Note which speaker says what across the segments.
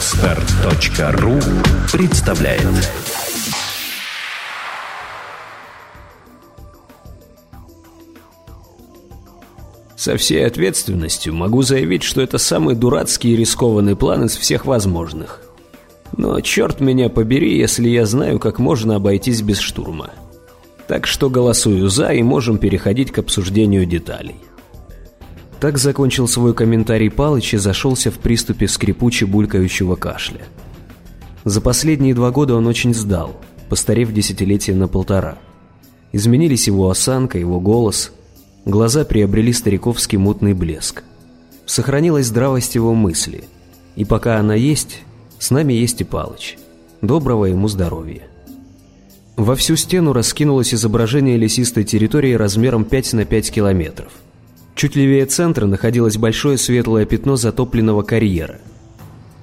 Speaker 1: Отстар.ру представляет Со всей ответственностью могу заявить, что это самый дурацкий и рискованный план из всех возможных. Но черт меня побери, если я знаю, как можно обойтись без штурма. Так что голосую «за» и можем переходить к обсуждению деталей. Так закончил свой комментарий Палыч и зашелся в приступе скрипуче-булькающего кашля. За последние два года он очень сдал, постарев десятилетия на полтора. Изменились его осанка, его голос, глаза приобрели стариковский мутный блеск. Сохранилась здравость его мысли, и пока она есть, с нами есть и Палыч. Доброго ему здоровья. Во всю стену раскинулось изображение лесистой территории размером 5 на 5 километров – Чуть левее центра находилось большое светлое пятно затопленного карьера.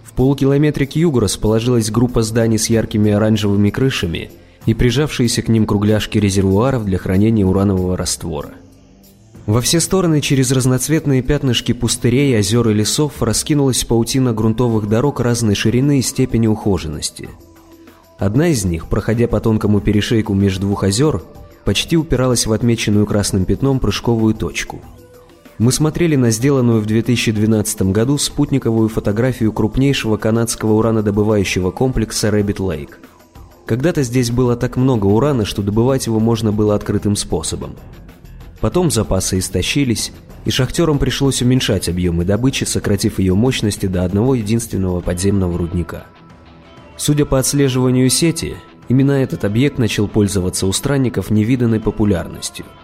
Speaker 1: В полукилометре к югу расположилась группа зданий с яркими оранжевыми крышами и прижавшиеся к ним кругляшки резервуаров для хранения уранового раствора. Во все стороны через разноцветные пятнышки пустырей, озер и лесов раскинулась паутина грунтовых дорог разной ширины и степени ухоженности. Одна из них, проходя по тонкому перешейку между двух озер, почти упиралась в отмеченную красным пятном прыжковую точку – мы смотрели на сделанную в 2012 году спутниковую фотографию крупнейшего канадского уранодобывающего комплекса Рэббит Лейк. Когда-то здесь было так много урана, что добывать его можно было открытым способом. Потом запасы истощились, и шахтерам пришлось уменьшать объемы добычи, сократив ее мощности до одного единственного подземного рудника. Судя по отслеживанию сети, именно этот объект начал пользоваться у странников невиданной популярностью –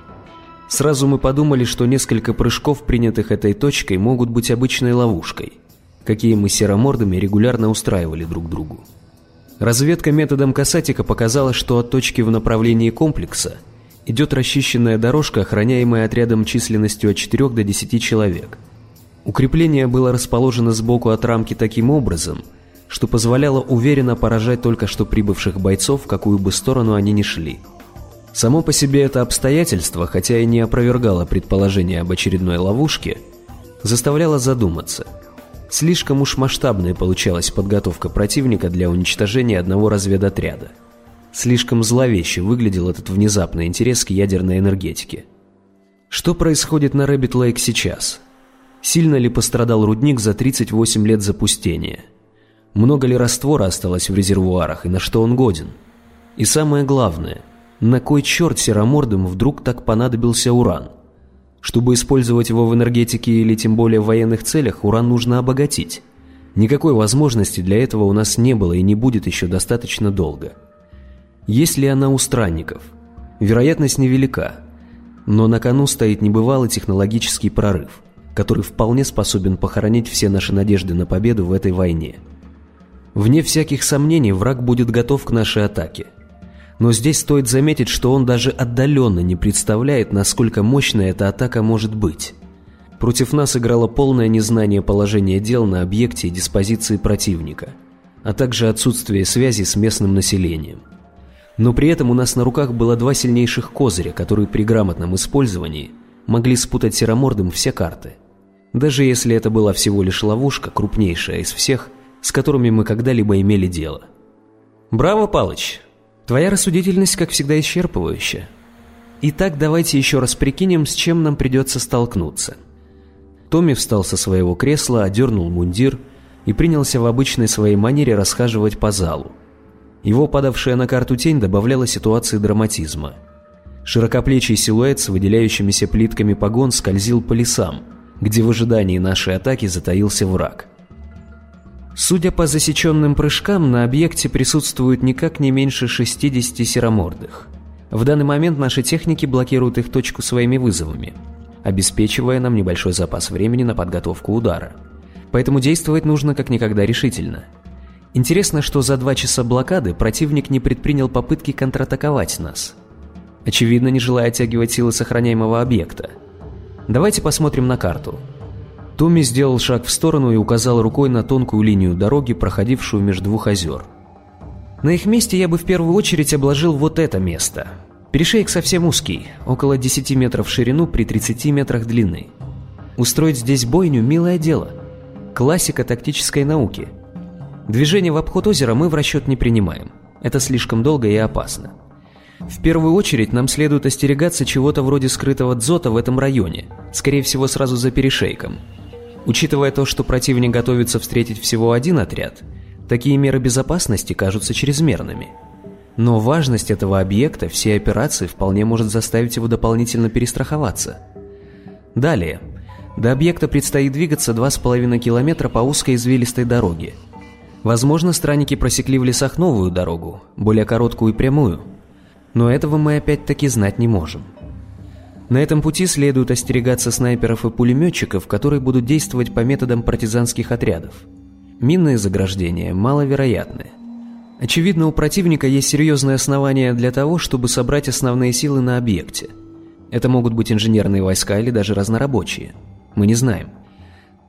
Speaker 1: Сразу мы подумали, что несколько прыжков, принятых этой точкой, могут быть обычной ловушкой, какие мы серомордами регулярно устраивали друг другу. Разведка методом касатика показала, что от точки в направлении комплекса идет расчищенная дорожка, охраняемая отрядом численностью от 4 до 10 человек. Укрепление было расположено сбоку от рамки таким образом, что позволяло уверенно поражать только что прибывших бойцов, в какую бы сторону они ни шли – Само по себе это обстоятельство, хотя и не опровергало предположение об очередной ловушке, заставляло задуматься. Слишком уж масштабной получалась подготовка противника для уничтожения одного разведотряда. Слишком зловеще выглядел этот внезапный интерес к ядерной энергетике. Что происходит на Рэббит Лейк сейчас? Сильно ли пострадал рудник за 38 лет запустения? Много ли раствора осталось в резервуарах и на что он годен? И самое главное – на кой черт серомордым вдруг так понадобился уран? Чтобы использовать его в энергетике или тем более в военных целях, уран нужно обогатить. Никакой возможности для этого у нас не было и не будет еще достаточно долго. Есть ли она у странников? Вероятность невелика. Но на кону стоит небывалый технологический прорыв, который вполне способен похоронить все наши надежды на победу в этой войне. Вне всяких сомнений враг будет готов к нашей атаке – но здесь стоит заметить, что он даже отдаленно не представляет, насколько мощная эта атака может быть. Против нас играло полное незнание положения дел на объекте и диспозиции противника, а также отсутствие связи с местным населением. Но при этом у нас на руках было два сильнейших козыря, которые при грамотном использовании могли спутать серомордом все карты. Даже если это была всего лишь ловушка, крупнейшая из всех, с которыми мы когда-либо имели дело. «Браво, Палыч! Твоя рассудительность, как всегда, исчерпывающая. Итак, давайте еще раз прикинем, с чем нам придется столкнуться. Томми встал со своего кресла, одернул мундир и принялся в обычной своей манере расхаживать по залу. Его падавшая на карту тень добавляла ситуации драматизма. Широкоплечий силуэт с выделяющимися плитками погон скользил по лесам, где в ожидании нашей атаки затаился враг – Судя по засеченным прыжкам, на объекте присутствует никак не меньше 60 серомордых. В данный момент наши техники блокируют их точку своими вызовами, обеспечивая нам небольшой запас времени на подготовку удара. Поэтому действовать нужно как никогда решительно. Интересно, что за два часа блокады противник не предпринял попытки контратаковать нас. Очевидно, не желая оттягивать силы сохраняемого объекта. Давайте посмотрим на карту – Томми сделал шаг в сторону и указал рукой на тонкую линию дороги, проходившую между двух озер. На их месте я бы в первую очередь обложил вот это место. Перешейк совсем узкий, около 10 метров в ширину при 30 метрах длины. Устроить здесь бойню – милое дело. Классика тактической науки. Движение в обход озера мы в расчет не принимаем. Это слишком долго и опасно. В первую очередь нам следует остерегаться чего-то вроде скрытого дзота в этом районе, скорее всего сразу за перешейком. Учитывая то, что противник готовится встретить всего один отряд, такие меры безопасности кажутся чрезмерными. Но важность этого объекта всей операции вполне может заставить его дополнительно перестраховаться. Далее. До объекта предстоит двигаться 2,5 километра по узкой извилистой дороге. Возможно, странники просекли в лесах новую дорогу, более короткую и прямую – но этого мы опять-таки знать не можем. На этом пути следует остерегаться снайперов и пулеметчиков, которые будут действовать по методам партизанских отрядов. Минные заграждения маловероятны. Очевидно, у противника есть серьезные основания для того, чтобы собрать основные силы на объекте. Это могут быть инженерные войска или даже разнорабочие. Мы не знаем.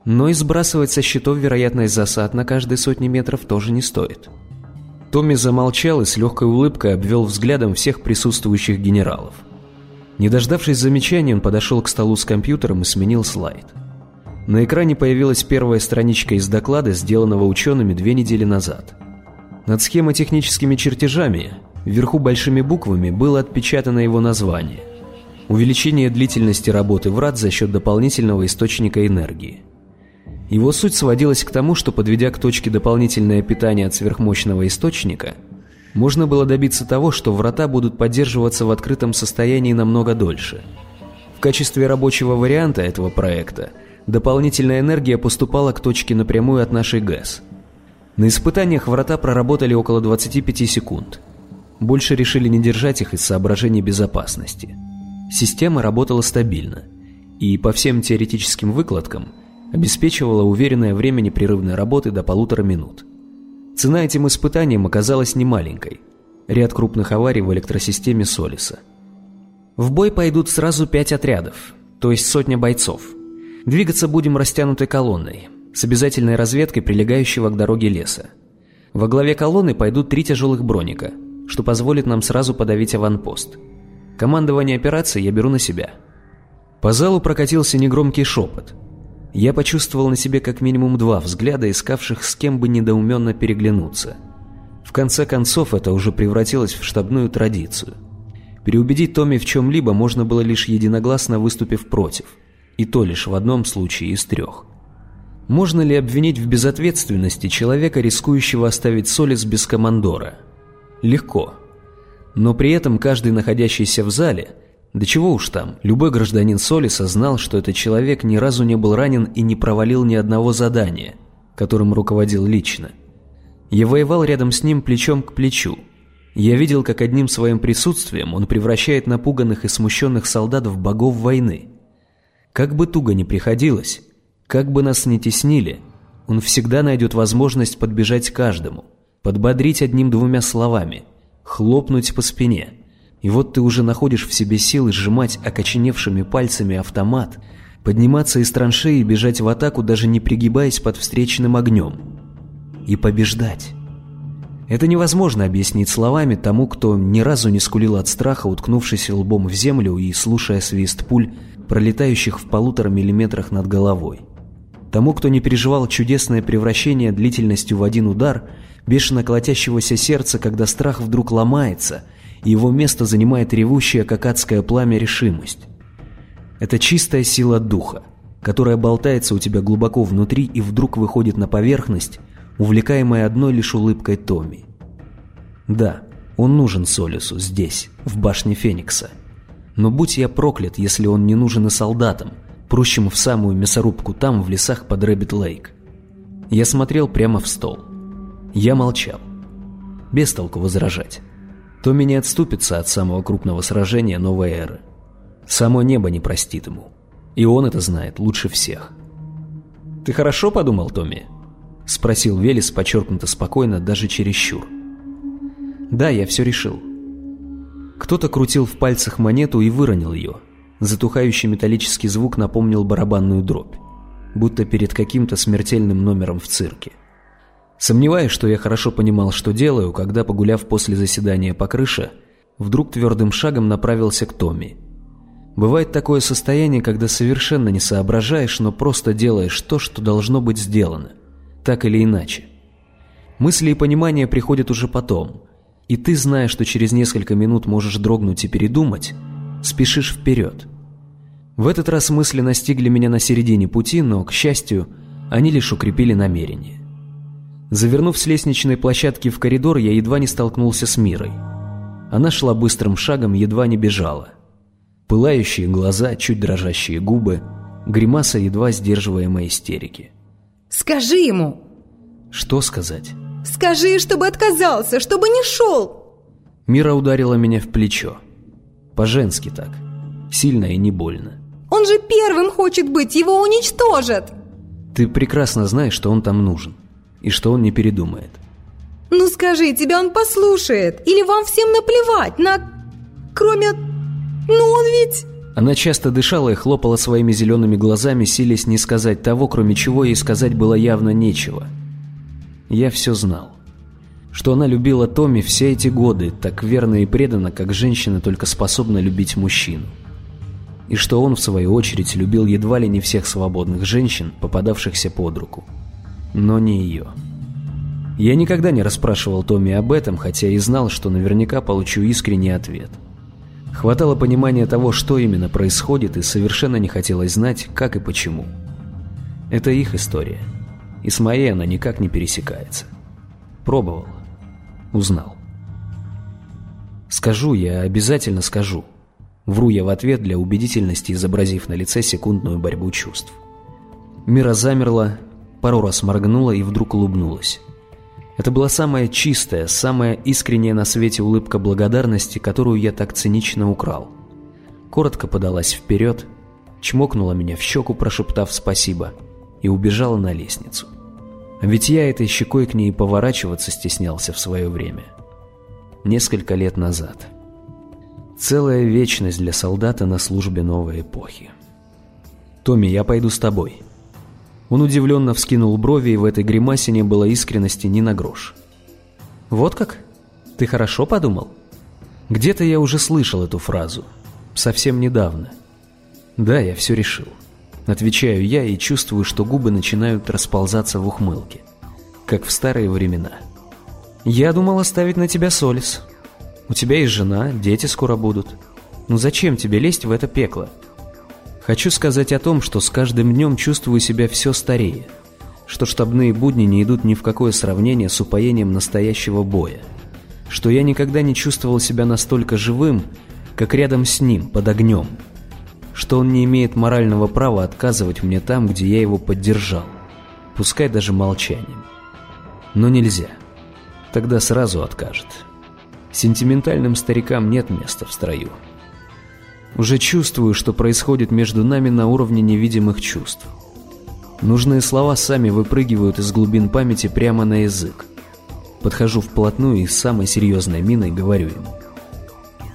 Speaker 1: Но и сбрасывать со счетов вероятность засад на каждые сотни метров тоже не стоит. Томми замолчал и с легкой улыбкой обвел взглядом всех присутствующих генералов. Не дождавшись замечаний, он подошел к столу с компьютером и сменил слайд. На экране появилась первая страничка из доклада, сделанного учеными две недели назад. Над схемотехническими чертежами, вверху большими буквами, было отпечатано его название «Увеличение длительности работы врат за счет дополнительного источника энергии». Его суть сводилась к тому, что подведя к точке дополнительное питание от сверхмощного источника, можно было добиться того, что врата будут поддерживаться в открытом состоянии намного дольше. В качестве рабочего варианта этого проекта дополнительная энергия поступала к точке напрямую от нашей ГЭС. На испытаниях врата проработали около 25 секунд. Больше решили не держать их из соображений безопасности. Система работала стабильно, и по всем теоретическим выкладкам – обеспечивала уверенное время непрерывной работы до полутора минут. Цена этим испытаниям оказалась немаленькой. Ряд крупных аварий в электросистеме Солиса. В бой пойдут сразу пять отрядов, то есть сотня бойцов. Двигаться будем растянутой колонной, с обязательной разведкой прилегающего к дороге леса. Во главе колонны пойдут три тяжелых броника, что позволит нам сразу подавить аванпост. Командование операции я беру на себя. По залу прокатился негромкий шепот – я почувствовал на себе как минимум два взгляда, искавших с кем бы недоуменно переглянуться. В конце концов, это уже превратилось в штабную традицию. Переубедить Томми в чем-либо можно было лишь единогласно выступив против, и то лишь в одном случае из трех. Можно ли обвинить в безответственности человека, рискующего оставить Солис без командора? Легко. Но при этом каждый находящийся в зале – да чего уж там, любой гражданин Солиса знал, что этот человек ни разу не был ранен и не провалил ни одного задания, которым руководил лично. Я воевал рядом с ним плечом к плечу. Я видел, как одним своим присутствием он превращает напуганных и смущенных солдат в богов войны. Как бы туго ни приходилось, как бы нас ни теснили, он всегда найдет возможность подбежать каждому, подбодрить одним-двумя словами, хлопнуть по спине – и вот ты уже находишь в себе силы сжимать окоченевшими пальцами автомат, подниматься из траншеи и бежать в атаку, даже не пригибаясь под встречным огнем. И побеждать. Это невозможно объяснить словами тому, кто ни разу не скулил от страха, уткнувшись лбом в землю и слушая свист пуль, пролетающих в полутора миллиметрах над головой. Тому, кто не переживал чудесное превращение длительностью в один удар, бешено колотящегося сердца, когда страх вдруг ломается – его место занимает ревущая, как адское пламя, решимость. Это чистая сила духа, которая болтается у тебя глубоко внутри и вдруг выходит на поверхность, увлекаемая одной лишь улыбкой Томми. Да, он нужен Солису здесь, в башне Феникса. Но будь я проклят, если он не нужен и солдатам, прущим в самую мясорубку там, в лесах под Рэббит-Лейк. Я смотрел прямо в стол. Я молчал. Без толку возражать. Томми не отступится от самого крупного сражения новой эры. Само небо не простит ему. И он это знает лучше всех. «Ты хорошо подумал, Томми?» — спросил Велес подчеркнуто спокойно, даже чересчур. «Да, я все решил». Кто-то крутил в пальцах монету и выронил ее. Затухающий металлический звук напомнил барабанную дробь, будто перед каким-то смертельным номером в цирке. Сомневаюсь, что я хорошо понимал, что делаю, когда, погуляв после заседания по крыше, вдруг твердым шагом направился к Томми. Бывает такое состояние, когда совершенно не соображаешь, но просто делаешь то, что должно быть сделано, так или иначе. Мысли и понимание приходят уже потом, и ты, зная, что через несколько минут можешь дрогнуть и передумать, спешишь вперед. В этот раз мысли настигли меня на середине пути, но, к счастью, они лишь укрепили намерение. Завернув с лестничной площадки в коридор, я едва не столкнулся с Мирой. Она шла быстрым шагом, едва не бежала. Пылающие глаза, чуть дрожащие губы, гримаса едва сдерживаемой истерики.
Speaker 2: «Скажи ему!»
Speaker 1: «Что сказать?»
Speaker 2: «Скажи, чтобы отказался, чтобы не шел!»
Speaker 1: Мира ударила меня в плечо. По-женски так. Сильно и не больно.
Speaker 2: «Он же первым хочет быть, его уничтожат!»
Speaker 1: Ты прекрасно знаешь, что он там нужен. И что он не передумает.
Speaker 2: «Ну скажи, тебя он послушает? Или вам всем наплевать на... Кроме... Ну он ведь...»
Speaker 1: Она часто дышала и хлопала своими зелеными глазами, силясь не сказать того, кроме чего ей сказать было явно нечего. Я все знал. Что она любила Томми все эти годы, так верно и преданно, как женщина только способна любить мужчину. И что он, в свою очередь, любил едва ли не всех свободных женщин, попадавшихся под руку. Но не ее. Я никогда не расспрашивал Томми об этом, хотя и знал, что наверняка получу искренний ответ – Хватало понимания того, что именно происходит, и совершенно не хотелось знать, как и почему. Это их история. И с моей она никак не пересекается. Пробовал. Узнал. Скажу я, обязательно скажу. Вру я в ответ для убедительности, изобразив на лице секундную борьбу чувств. Мира замерла, пару раз моргнула и вдруг улыбнулась. Это была самая чистая, самая искренняя на свете улыбка благодарности, которую я так цинично украл. Коротко подалась вперед, чмокнула меня в щеку, прошептав спасибо, и убежала на лестницу. Ведь я этой щекой к ней поворачиваться стеснялся в свое время. Несколько лет назад. Целая вечность для солдата на службе новой эпохи. «Томми, я пойду с тобой», он удивленно вскинул брови, и в этой гримасе не было искренности ни на грош. «Вот как? Ты хорошо подумал?» Где-то я уже слышал эту фразу. Совсем недавно. Да, я все решил. Отвечаю я и чувствую, что губы начинают расползаться в ухмылке. Как в старые времена. Я думал оставить на тебя Солис. У тебя есть жена, дети скоро будут. Ну зачем тебе лезть в это пекло? Хочу сказать о том, что с каждым днем чувствую себя все старее, что штабные будни не идут ни в какое сравнение с упоением настоящего боя, что я никогда не чувствовал себя настолько живым, как рядом с ним, под огнем, что он не имеет морального права отказывать мне там, где я его поддержал, пускай даже молчанием. Но нельзя. Тогда сразу откажет. Сентиментальным старикам нет места в строю. Уже чувствую, что происходит между нами на уровне невидимых чувств. Нужные слова сами выпрыгивают из глубин памяти прямо на язык. Подхожу вплотную и с самой серьезной миной говорю ему.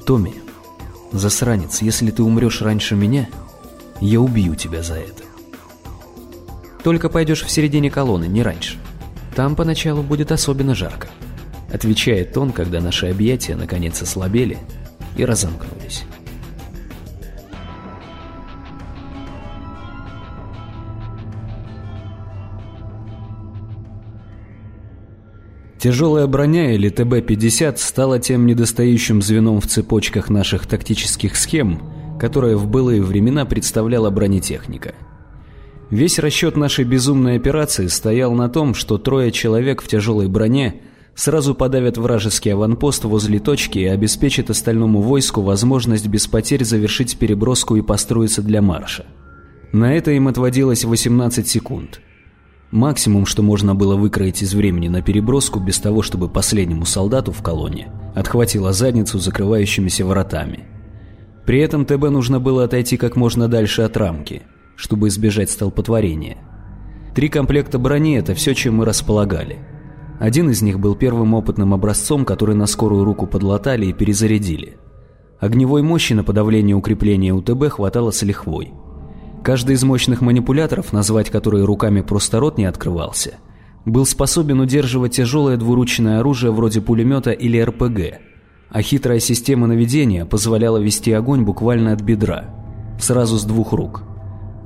Speaker 1: «Томми, засранец, если ты умрешь раньше меня, я убью тебя за это». «Только пойдешь в середине колонны, не раньше. Там поначалу будет особенно жарко», — отвечает он, когда наши объятия наконец ослабели и разомкнулись. Тяжелая броня или ТБ-50 стала тем недостающим звеном в цепочках наших тактических схем, которая в былые времена представляла бронетехника. Весь расчет нашей безумной операции стоял на том, что трое человек в тяжелой броне сразу подавят вражеский аванпост возле точки и обеспечат остальному войску возможность без потерь завершить переброску и построиться для марша. На это им отводилось 18 секунд – Максимум, что можно было выкроить из времени на переброску без того, чтобы последнему солдату в колонне отхватило задницу закрывающимися воротами. При этом ТБ нужно было отойти как можно дальше от рамки, чтобы избежать столпотворения. Три комплекта брони – это все, чем мы располагали. Один из них был первым опытным образцом, который на скорую руку подлатали и перезарядили. Огневой мощи на подавление укрепления УТБ хватало с лихвой – Каждый из мощных манипуляторов, назвать которые руками просто рот не открывался, был способен удерживать тяжелое двуручное оружие вроде пулемета или РПГ, а хитрая система наведения позволяла вести огонь буквально от бедра, сразу с двух рук.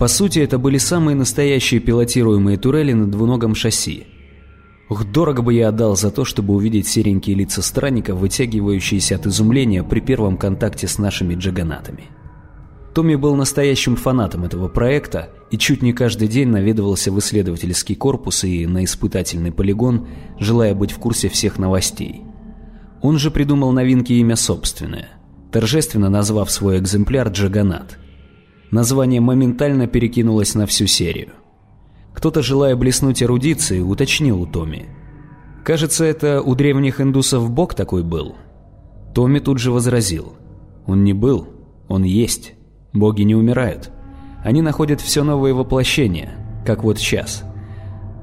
Speaker 1: По сути, это были самые настоящие пилотируемые турели на двуногом шасси. Ух, дорого бы я отдал за то, чтобы увидеть серенькие лица странников, вытягивающиеся от изумления при первом контакте с нашими джаганатами. Томми был настоящим фанатом этого проекта и чуть не каждый день наведывался в исследовательский корпус и на испытательный полигон, желая быть в курсе всех новостей. Он же придумал новинки имя собственное, торжественно назвав свой экземпляр «Джаганат». Название моментально перекинулось на всю серию. Кто-то, желая блеснуть эрудицией, уточнил у Томми. «Кажется, это у древних индусов бог такой был». Томми тут же возразил. «Он не был, он есть». Боги не умирают. Они находят все новые воплощения, как вот сейчас.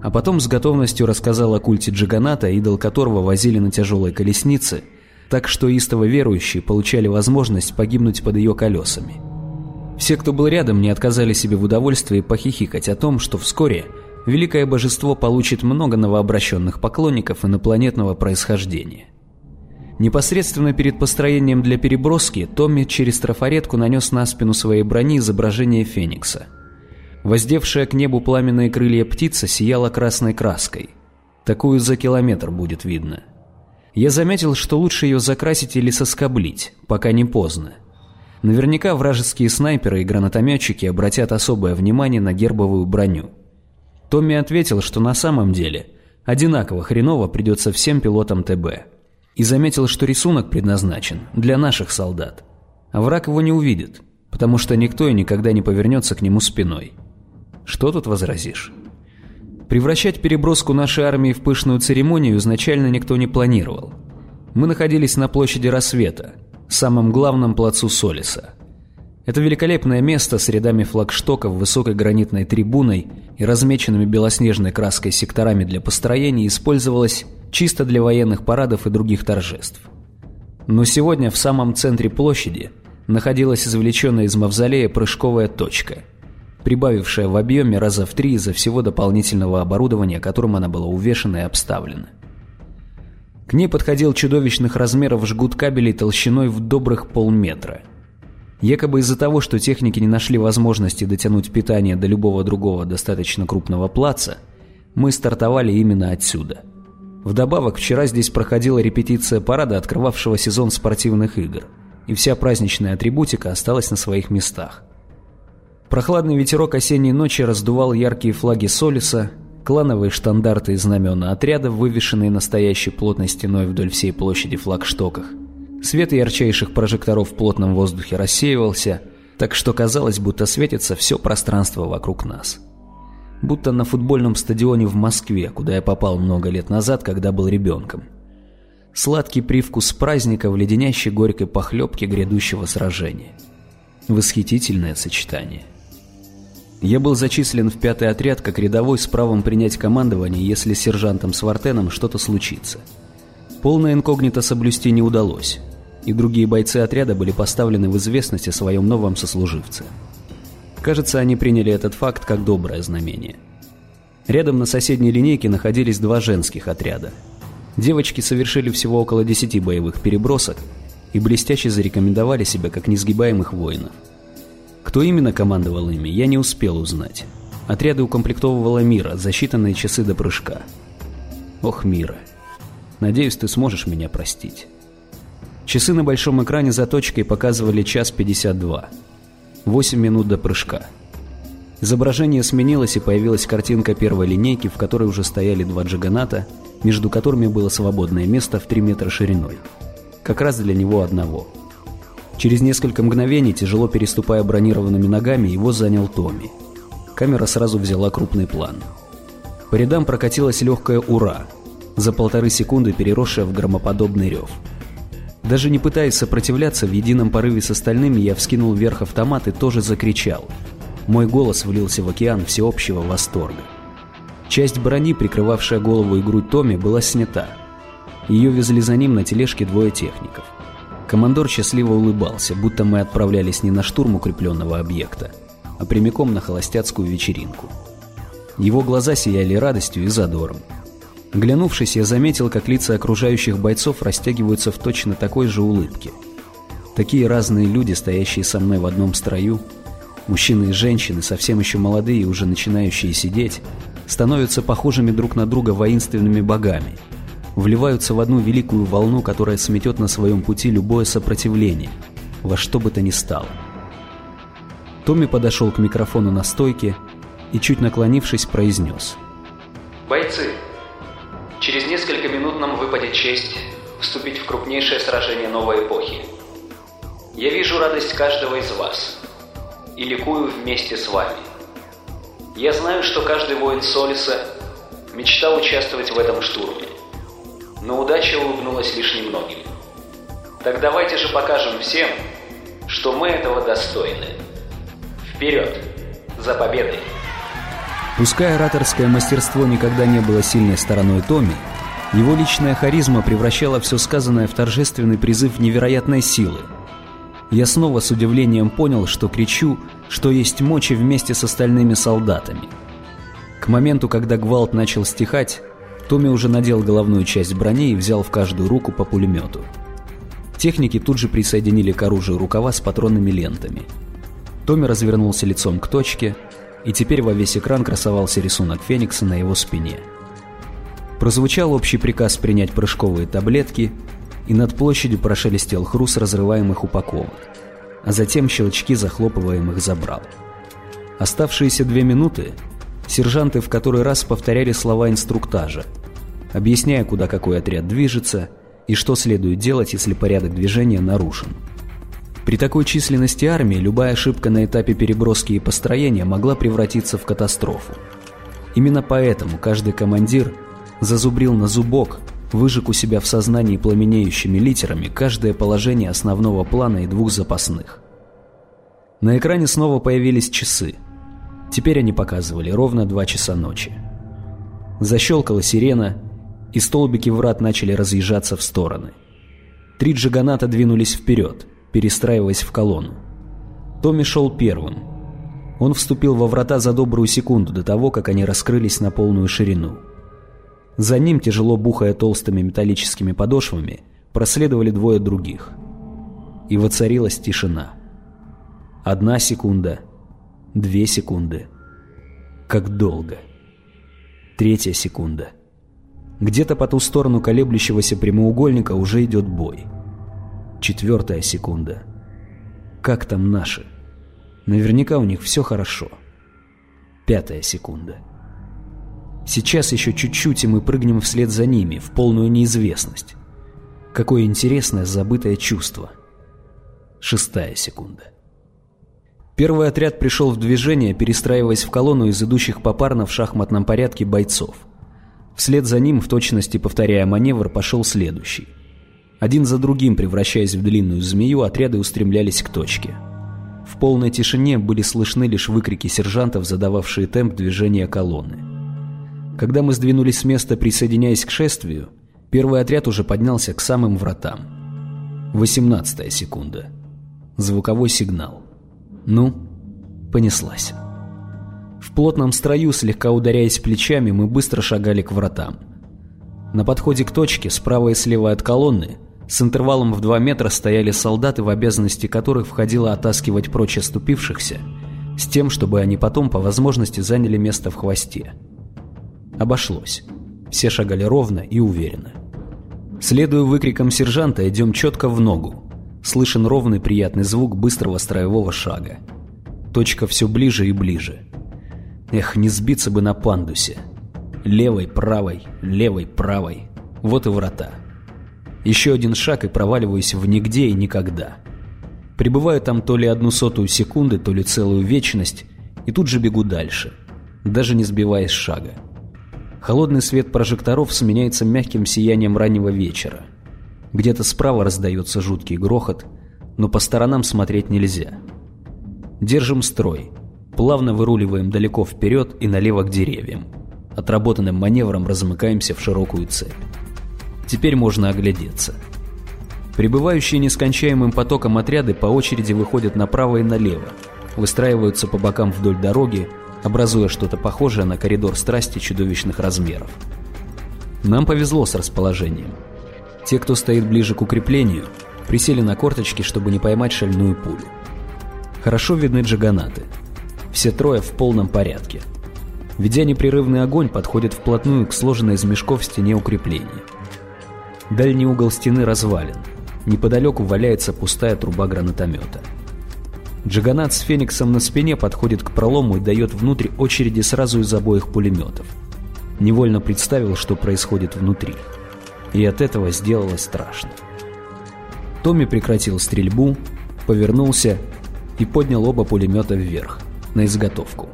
Speaker 1: А потом с готовностью рассказал о культе Джаганата, идол которого возили на тяжелой колеснице, так что истово верующие получали возможность погибнуть под ее колесами. Все, кто был рядом, не отказали себе в удовольствии похихикать о том, что вскоре великое божество получит много новообращенных поклонников инопланетного происхождения. Непосредственно перед построением для переброски Томми через трафаретку нанес на спину своей брони изображение Феникса. Воздевшая к небу пламенные крылья птица сияла красной краской. Такую за километр будет видно. Я заметил, что лучше ее закрасить или соскоблить, пока не поздно. Наверняка вражеские снайперы и гранатометчики обратят особое внимание на гербовую броню. Томми ответил, что на самом деле одинаково хреново придется всем пилотам ТБ и заметил, что рисунок предназначен для наших солдат. А враг его не увидит, потому что никто и никогда не повернется к нему спиной. Что тут возразишь? Превращать переброску нашей армии в пышную церемонию изначально никто не планировал. Мы находились на площади Рассвета, самом главном плацу Солиса. Это великолепное место с рядами флагштоков, высокой гранитной трибуной и размеченными белоснежной краской секторами для построения использовалось чисто для военных парадов и других торжеств. Но сегодня в самом центре площади находилась извлеченная из мавзолея прыжковая точка, прибавившая в объеме раза в три из-за всего дополнительного оборудования, которым она была увешана и обставлена. К ней подходил чудовищных размеров жгут кабелей толщиной в добрых полметра. Якобы из-за того, что техники не нашли возможности дотянуть питание до любого другого достаточно крупного плаца, мы стартовали именно отсюда – Вдобавок, вчера здесь проходила репетиция парада, открывавшего сезон спортивных игр, и вся праздничная атрибутика осталась на своих местах. Прохладный ветерок осенней ночи раздувал яркие флаги Солиса, клановые штандарты и знамена отрядов, вывешенные настоящей плотной стеной вдоль всей площади флагштоках. Свет ярчайших прожекторов в плотном воздухе рассеивался, так что казалось, будто светится все пространство вокруг нас будто на футбольном стадионе в Москве, куда я попал много лет назад, когда был ребенком. Сладкий привкус праздника в леденящей горькой похлебке грядущего сражения. Восхитительное сочетание. Я был зачислен в пятый отряд как рядовой с правом принять командование, если с сержантом Свартеном что-то случится. Полное инкогнито соблюсти не удалось, и другие бойцы отряда были поставлены в известность о своем новом сослуживце. Кажется, они приняли этот факт как доброе знамение. Рядом на соседней линейке находились два женских отряда. Девочки совершили всего около 10 боевых перебросок и блестяще зарекомендовали себя как несгибаемых воинов. Кто именно командовал ими, я не успел узнать. Отряды укомплектовывала Мира за считанные часы до прыжка. Ох, Мира. Надеюсь, ты сможешь меня простить. Часы на большом экране за точкой показывали час 52. 8 минут до прыжка. Изображение сменилось и появилась картинка первой линейки, в которой уже стояли два джаганата, между которыми было свободное место в 3 метра шириной. Как раз для него одного. Через несколько мгновений, тяжело переступая бронированными ногами, его занял Томми. Камера сразу взяла крупный план. По рядам прокатилась легкая «Ура!», за полторы секунды переросшая в громоподобный рев. Даже не пытаясь сопротивляться, в едином порыве с остальными я вскинул вверх автомат и тоже закричал. Мой голос влился в океан всеобщего восторга. Часть брони, прикрывавшая голову и грудь Томми, была снята. Ее везли за ним на тележке двое техников. Командор счастливо улыбался, будто мы отправлялись не на штурм укрепленного объекта, а прямиком на холостяцкую вечеринку. Его глаза сияли радостью и задором. Глянувшись, я заметил, как лица окружающих бойцов растягиваются в точно такой же улыбке. Такие разные люди, стоящие со мной в одном строю, мужчины и женщины, совсем еще молодые и уже начинающие сидеть, становятся похожими друг на друга воинственными богами, вливаются в одну великую волну, которая сметет на своем пути любое сопротивление, во что бы то ни стало. Томми подошел к микрофону на стойке и, чуть наклонившись, произнес.
Speaker 3: «Бойцы, через несколько минут нам выпадет честь вступить в крупнейшее сражение новой эпохи. Я вижу радость каждого из вас и ликую вместе с вами. Я знаю, что каждый воин Солиса мечтал участвовать в этом штурме, но удача улыбнулась лишь немногим. Так давайте же покажем всем, что мы этого достойны. Вперед! За победой!
Speaker 1: Пускай ораторское мастерство никогда не было сильной стороной Томми, его личная харизма превращала все сказанное в торжественный призыв невероятной силы. Я снова с удивлением понял, что кричу, что есть мочи вместе с остальными солдатами. К моменту, когда гвалт начал стихать, Томми уже надел головную часть брони и взял в каждую руку по пулемету. Техники тут же присоединили к оружию рукава с патронными лентами. Томми развернулся лицом к точке, и теперь во весь экран красовался рисунок Феникса на его спине. Прозвучал общий приказ принять прыжковые таблетки, и над площадью прошелестел хруст разрываемых упаковок, а затем щелчки захлопываемых забрал. Оставшиеся две минуты сержанты в который раз повторяли слова инструктажа, объясняя, куда какой отряд движется и что следует делать, если порядок движения нарушен. При такой численности армии любая ошибка на этапе переброски и построения могла превратиться в катастрофу. Именно поэтому каждый командир зазубрил на зубок, выжег у себя в сознании пламенеющими литерами каждое положение основного плана и двух запасных. На экране снова появились часы. Теперь они показывали ровно два часа ночи. Защелкала сирена, и столбики врат начали разъезжаться в стороны. Три джиганата двинулись вперед, перестраиваясь в колонну. Томми шел первым. Он вступил во врата за добрую секунду до того, как они раскрылись на полную ширину. За ним, тяжело бухая толстыми металлическими подошвами, проследовали двое других. И воцарилась тишина. Одна секунда, две секунды. Как долго. Третья секунда. Где-то по ту сторону колеблющегося прямоугольника уже идет бой. Четвертая секунда. Как там наши? Наверняка у них все хорошо. Пятая секунда. Сейчас еще чуть-чуть, и мы прыгнем вслед за ними, в полную неизвестность. Какое интересное забытое чувство. Шестая секунда. Первый отряд пришел в движение, перестраиваясь в колонну из идущих попарно в шахматном порядке бойцов. Вслед за ним, в точности повторяя маневр, пошел следующий. Один за другим, превращаясь в длинную змею, отряды устремлялись к точке. В полной тишине были слышны лишь выкрики сержантов, задававшие темп движения колонны. Когда мы сдвинулись с места, присоединяясь к шествию, первый отряд уже поднялся к самым вратам. 18 секунда. Звуковой сигнал. Ну, понеслась. В плотном строю, слегка ударяясь плечами, мы быстро шагали к вратам. На подходе к точке, справа и слева от колонны, с интервалом в 2 метра стояли солдаты, в обязанности которых входило оттаскивать прочь оступившихся, с тем, чтобы они потом по возможности заняли место в хвосте. Обошлось. Все шагали ровно и уверенно. Следуя выкрикам сержанта, идем четко в ногу. Слышен ровный приятный звук быстрого строевого шага. Точка все ближе и ближе. Эх, не сбиться бы на пандусе. Левой, правой, левой, правой. Вот и врата. Еще один шаг и проваливаюсь в нигде и никогда. Прибываю там то ли одну сотую секунды, то ли целую вечность, и тут же бегу дальше, даже не сбиваясь шага. Холодный свет прожекторов сменяется мягким сиянием раннего вечера. Где-то справа раздается жуткий грохот, но по сторонам смотреть нельзя. Держим строй, плавно выруливаем далеко вперед и налево к деревьям. Отработанным маневром размыкаемся в широкую цепь. Теперь можно оглядеться. Прибывающие нескончаемым потоком отряды по очереди выходят направо и налево, выстраиваются по бокам вдоль дороги, образуя что-то похожее на коридор страсти чудовищных размеров. Нам повезло с расположением. Те, кто стоит ближе к укреплению, присели на корточки, чтобы не поймать шальную пулю. Хорошо видны джаганаты. Все трое в полном порядке. Ведя непрерывный огонь, подходит вплотную к сложенной из мешков стене укрепления. Дальний угол стены развален. Неподалеку валяется пустая труба гранатомета. Джаганат с Фениксом на спине подходит к пролому и дает внутрь очереди сразу из обоих пулеметов. Невольно представил, что происходит внутри. И от этого сделалось страшно. Томми прекратил стрельбу, повернулся и поднял оба пулемета вверх, на изготовку.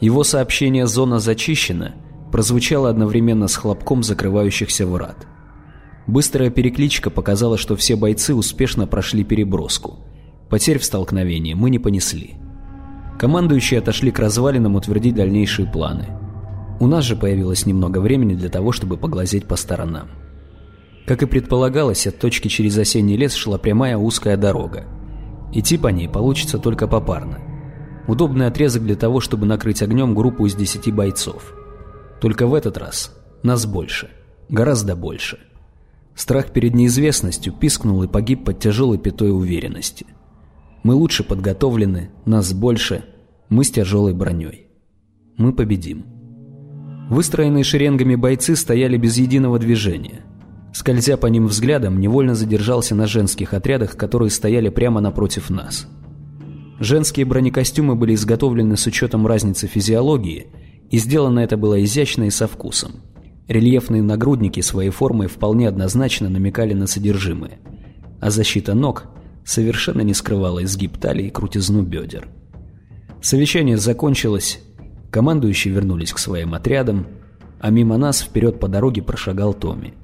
Speaker 1: Его сообщение «Зона зачищена» прозвучало одновременно с хлопком закрывающихся врат. Быстрая перекличка показала, что все бойцы успешно прошли переброску. Потерь в столкновении мы не понесли. Командующие отошли к развалинам утвердить дальнейшие планы. У нас же появилось немного времени для того, чтобы поглазеть по сторонам. Как и предполагалось, от точки через осенний лес шла прямая узкая дорога. Идти по ней получится только попарно. Удобный отрезок для того, чтобы накрыть огнем группу из десяти бойцов. Только в этот раз нас больше. Гораздо больше. Страх перед неизвестностью пискнул и погиб под тяжелой пятой уверенности. Мы лучше подготовлены, нас больше, мы с тяжелой броней. Мы победим. Выстроенные шеренгами бойцы стояли без единого движения. Скользя по ним взглядом, невольно задержался на женских отрядах, которые стояли прямо напротив нас. Женские бронекостюмы были изготовлены с учетом разницы физиологии, и сделано это было изящно и со вкусом. Рельефные нагрудники своей формой вполне однозначно намекали на содержимое, а защита ног совершенно не скрывала изгиб талии и крутизну бедер. Совещание закончилось, командующие вернулись к своим отрядам, а мимо нас вперед по дороге прошагал Томми.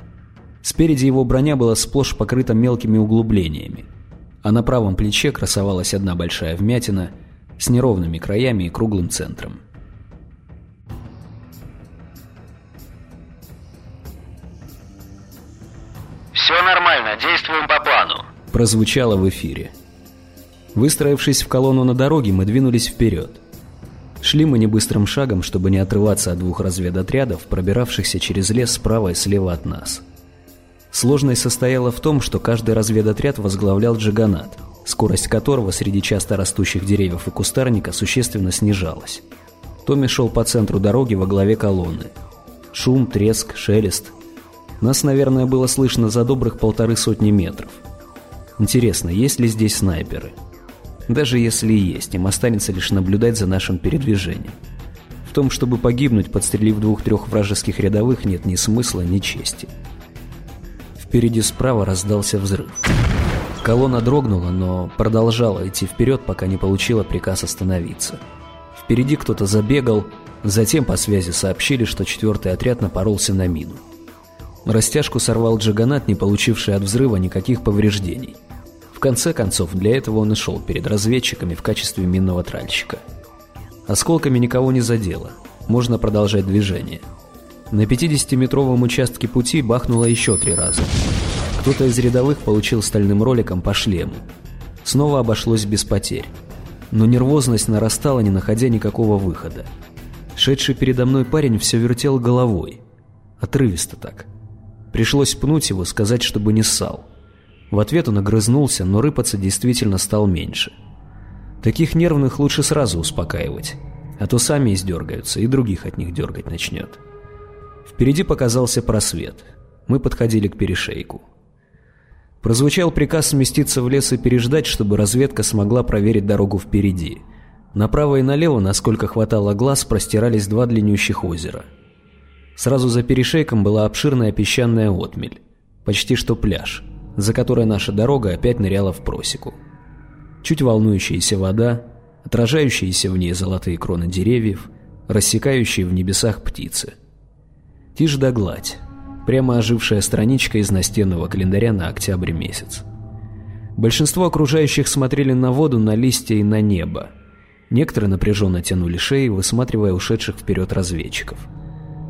Speaker 1: Спереди его броня была сплошь покрыта мелкими углублениями, а на правом плече красовалась одна большая вмятина с неровными краями и круглым центром.
Speaker 3: «Все нормально, действуем по плану», –
Speaker 1: прозвучало в эфире. Выстроившись в колонну на дороге, мы двинулись вперед. Шли мы не быстрым шагом, чтобы не отрываться от двух разведотрядов, пробиравшихся через лес справа и слева от нас – Сложность состояла в том, что каждый разведотряд возглавлял джиганат, скорость которого среди часто растущих деревьев и кустарника существенно снижалась. Томми шел по центру дороги во главе колонны. Шум, треск, шелест. Нас, наверное, было слышно за добрых полторы сотни метров. Интересно, есть ли здесь снайперы? Даже если и есть, им останется лишь наблюдать за нашим передвижением. В том, чтобы погибнуть, подстрелив двух-трех вражеских рядовых, нет ни смысла, ни чести. Впереди справа раздался взрыв. Колонна дрогнула, но продолжала идти вперед, пока не получила приказ остановиться. Впереди кто-то забегал, затем по связи сообщили, что четвертый отряд напоролся на мину. Растяжку сорвал Джаганат, не получивший от взрыва никаких повреждений. В конце концов, для этого он и шел перед разведчиками в качестве минного тральщика. Осколками никого не задело, можно продолжать движение – на 50-метровом участке пути бахнуло еще три раза. Кто-то из рядовых получил стальным роликом по шлему. Снова обошлось без потерь. Но нервозность нарастала, не находя никакого выхода. Шедший передо мной парень все вертел головой. Отрывисто так. Пришлось пнуть его, сказать, чтобы не ссал. В ответ он огрызнулся, но рыпаться действительно стал меньше. Таких нервных лучше сразу успокаивать, а то сами издергаются и других от них дергать начнет. Впереди показался просвет. Мы подходили к перешейку. Прозвучал приказ сместиться в лес и переждать, чтобы разведка смогла проверить дорогу впереди. Направо и налево, насколько хватало глаз, простирались два длиннющих озера. Сразу за перешейком была обширная песчаная отмель. Почти что пляж, за которой наша дорога опять ныряла в просеку. Чуть волнующаяся вода, отражающиеся в ней золотые кроны деревьев, рассекающие в небесах птицы – Тишь да гладь. Прямо ожившая страничка из настенного календаря на октябрь месяц. Большинство окружающих смотрели на воду, на листья и на небо. Некоторые напряженно тянули шеи, высматривая ушедших вперед разведчиков.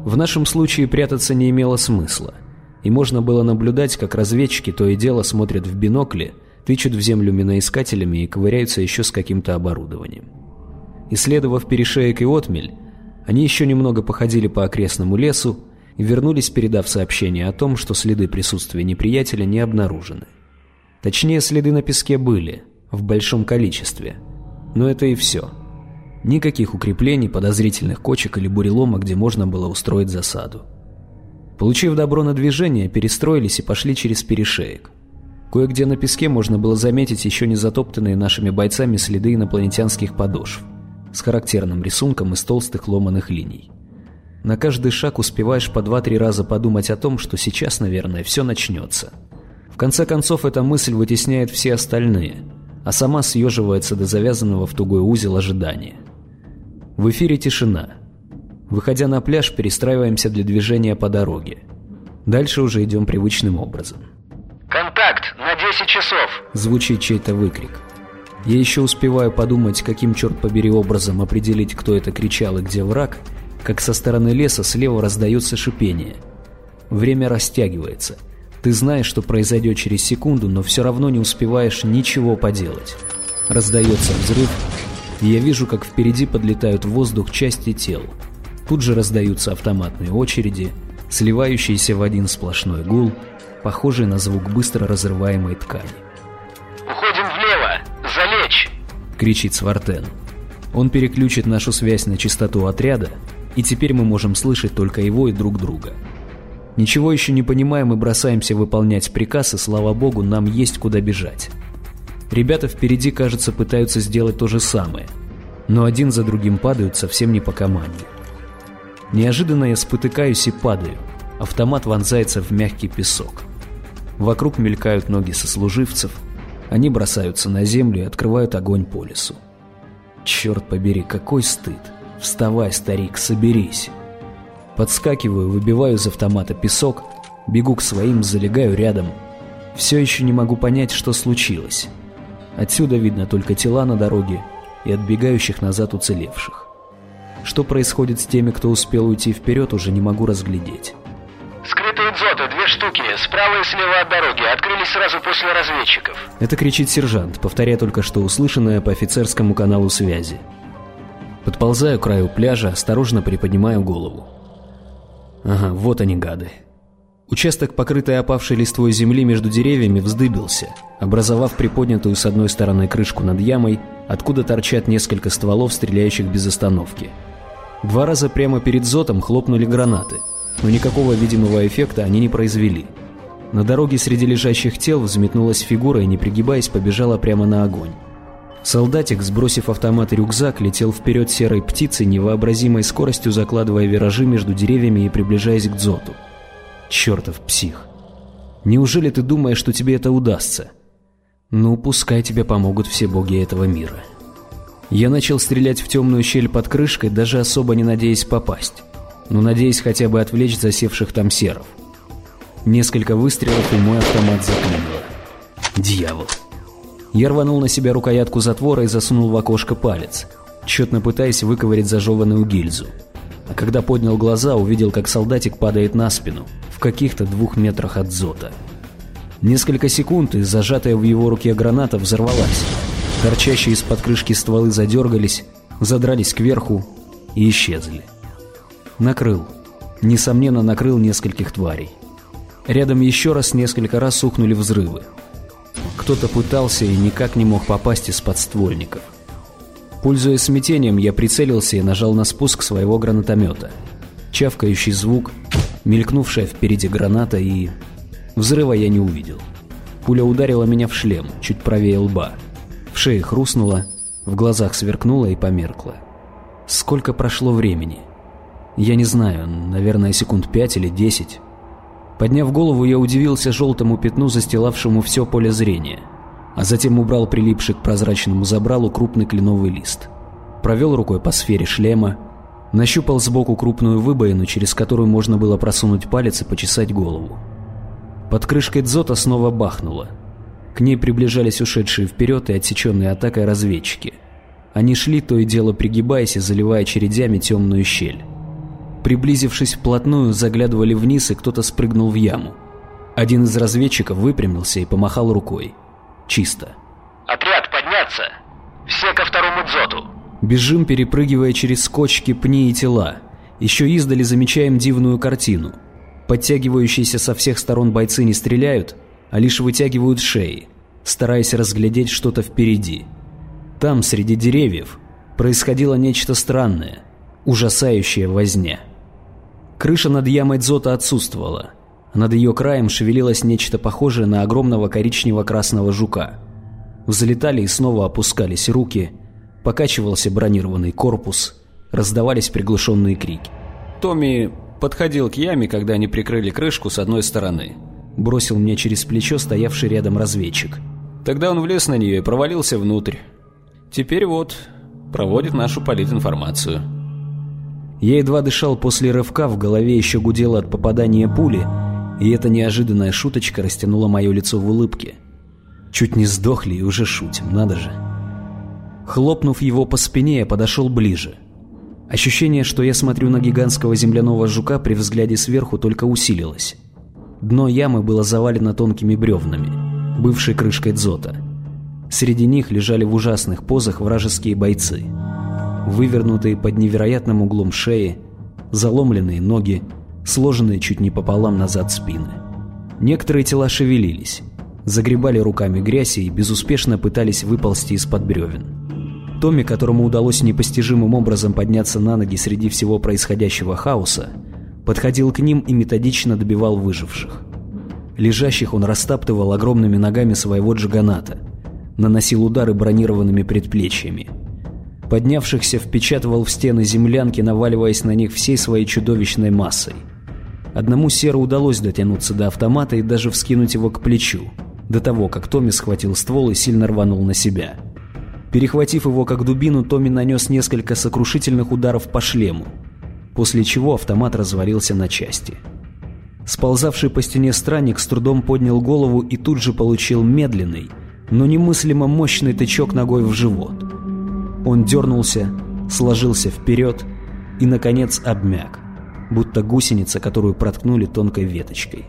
Speaker 1: В нашем случае прятаться не имело смысла, и можно было наблюдать, как разведчики то и дело смотрят в бинокли, тычут в землю миноискателями и ковыряются еще с каким-то оборудованием. Исследовав перешеек и отмель, они еще немного походили по окрестному лесу, и вернулись, передав сообщение о том, что следы присутствия неприятеля не обнаружены. Точнее, следы на песке были, в большом количестве. Но это и все. Никаких укреплений, подозрительных кочек или бурелома, где можно было устроить засаду. Получив добро на движение, перестроились и пошли через перешеек. Кое-где на песке можно было заметить еще не затоптанные нашими бойцами следы инопланетянских подошв с характерным рисунком из толстых ломаных линий. На каждый шаг успеваешь по два-три раза подумать о том, что сейчас, наверное, все начнется. В конце концов, эта мысль вытесняет все остальные, а сама съеживается до завязанного в тугой узел ожидания. В эфире тишина. Выходя на пляж, перестраиваемся для движения по дороге. Дальше уже идем привычным образом.
Speaker 4: «Контакт на 10 часов!»
Speaker 1: Звучит чей-то выкрик. Я еще успеваю подумать, каким, черт побери, образом определить, кто это кричал и где враг, как со стороны леса слева раздается шипение. Время растягивается. Ты знаешь, что произойдет через секунду, но все равно не успеваешь ничего поделать. Раздается взрыв, и я вижу, как впереди подлетают в воздух части тел. Тут же раздаются автоматные очереди, сливающиеся в один сплошной гул, похожий на звук быстро разрываемой ткани.
Speaker 4: «Уходим влево! Залечь!»
Speaker 1: — кричит Свартен. Он переключит нашу связь на частоту отряда, и теперь мы можем слышать только его и друг друга. Ничего еще не понимаем и бросаемся выполнять приказ, и слава богу, нам есть куда бежать. Ребята впереди, кажется, пытаются сделать то же самое, но один за другим падают совсем не по команде. Неожиданно я спотыкаюсь и падаю. Автомат вонзается в мягкий песок. Вокруг мелькают ноги сослуживцев. Они бросаются на землю и открывают огонь по лесу. Черт побери, какой стыд. Вставай, старик, соберись. Подскакиваю, выбиваю из автомата песок, бегу к своим, залегаю рядом. Все еще не могу понять, что случилось. Отсюда видно только тела на дороге и отбегающих назад уцелевших. Что происходит с теми, кто успел уйти вперед, уже не могу разглядеть.
Speaker 4: «Скрытые дзоты, две штуки, справа и слева от дороги, открылись сразу после разведчиков».
Speaker 1: Это кричит сержант, повторяя только что услышанное по офицерскому каналу связи. Подползаю к краю пляжа, осторожно приподнимаю голову. Ага, вот они гады. Участок, покрытый опавшей листвой земли между деревьями, вздыбился, образовав приподнятую с одной стороны крышку над ямой, откуда торчат несколько стволов, стреляющих без остановки. Два раза прямо перед зотом хлопнули гранаты, но никакого видимого эффекта они не произвели. На дороге среди лежащих тел взметнулась фигура и, не пригибаясь, побежала прямо на огонь. Солдатик, сбросив автомат и рюкзак, летел вперед серой птицей, невообразимой скоростью закладывая виражи между деревьями и приближаясь к дзоту. Чертов псих. Неужели ты думаешь, что тебе это удастся? Ну, пускай тебе помогут все боги этого мира. Я начал стрелять в темную щель под крышкой, даже особо не надеясь попасть. Но надеясь хотя бы отвлечь засевших там серов. Несколько выстрелов, и мой автомат заклинило. Дьявол. Я рванул на себя рукоятку затвора и засунул в окошко палец, тщетно пытаясь выковырять зажеванную гильзу. А когда поднял глаза, увидел, как солдатик падает на спину, в каких-то двух метрах от зота. Несколько секунд, и зажатая в его руке граната взорвалась. Торчащие из-под крышки стволы задергались, задрались кверху и исчезли. Накрыл. Несомненно, накрыл нескольких тварей. Рядом еще раз несколько раз ухнули взрывы. Кто-то пытался и никак не мог попасть из подствольников. Пользуясь смятением, я прицелился и нажал на спуск своего гранатомета. Чавкающий звук, мелькнувшая впереди граната и... Взрыва я не увидел. Пуля ударила меня в шлем, чуть правее лба. В шее хрустнуло, в глазах сверкнуло и померкло. Сколько прошло времени? Я не знаю, наверное, секунд пять или десять. Подняв голову, я удивился желтому пятну, застилавшему все поле зрения, а затем убрал прилипший к прозрачному забралу крупный кленовый лист. Провел рукой по сфере шлема, Нащупал сбоку крупную выбоину, через которую можно было просунуть палец и почесать голову. Под крышкой дзота снова бахнуло. К ней приближались ушедшие вперед и отсеченные атакой разведчики. Они шли, то и дело пригибаясь и заливая чередями темную щель. Приблизившись вплотную, заглядывали вниз, и кто-то спрыгнул в яму. Один из разведчиков выпрямился и помахал рукой. Чисто.
Speaker 4: «Отряд, подняться! Все ко второму дзоту!»
Speaker 1: Бежим, перепрыгивая через скотчки, пни и тела. Еще издали замечаем дивную картину. Подтягивающиеся со всех сторон бойцы не стреляют, а лишь вытягивают шеи, стараясь разглядеть что-то впереди. Там, среди деревьев, Происходило нечто странное, ужасающее возня. Крыша над ямой дзота отсутствовала, над ее краем шевелилось нечто похожее на огромного коричнево-красного жука. Взлетали и снова опускались руки, покачивался бронированный корпус, раздавались приглушенные крики.
Speaker 5: Томми подходил к яме, когда они прикрыли крышку с одной стороны.
Speaker 1: Бросил мне через плечо стоявший рядом разведчик.
Speaker 5: Тогда он влез на нее и провалился внутрь. Теперь вот, проводит нашу политинформацию.
Speaker 1: Я едва дышал после рывка, в голове еще гудело от попадания пули, и эта неожиданная шуточка растянула мое лицо в улыбке. Чуть не сдохли и уже шутим, надо же. Хлопнув его по спине, я подошел ближе. Ощущение, что я смотрю на гигантского земляного жука при взгляде сверху только усилилось. Дно ямы было завалено тонкими бревнами, бывшей крышкой дзота. Среди них лежали в ужасных позах вражеские бойцы. Вывернутые под невероятным углом шеи, заломленные ноги, сложенные чуть не пополам назад спины. Некоторые тела шевелились, загребали руками грязь и безуспешно пытались выползти из-под бревен. Томми, которому удалось непостижимым образом подняться на ноги среди всего происходящего хаоса, подходил к ним и методично добивал выживших. Лежащих он растаптывал огромными ногами своего джаганата, наносил удары бронированными предплечьями. Поднявшихся впечатывал в стены землянки, наваливаясь на них всей своей чудовищной массой. Одному Серу удалось дотянуться до автомата и даже вскинуть его к плечу, до того, как Томми схватил ствол и сильно рванул на себя. Перехватив его как дубину, Томми нанес несколько сокрушительных ударов по шлему, после чего автомат развалился на части. Сползавший по стене странник с трудом поднял голову и тут же получил медленный, но немыслимо мощный тычок ногой в живот. Он дернулся, сложился вперед и, наконец, обмяк, будто гусеница, которую проткнули тонкой веточкой.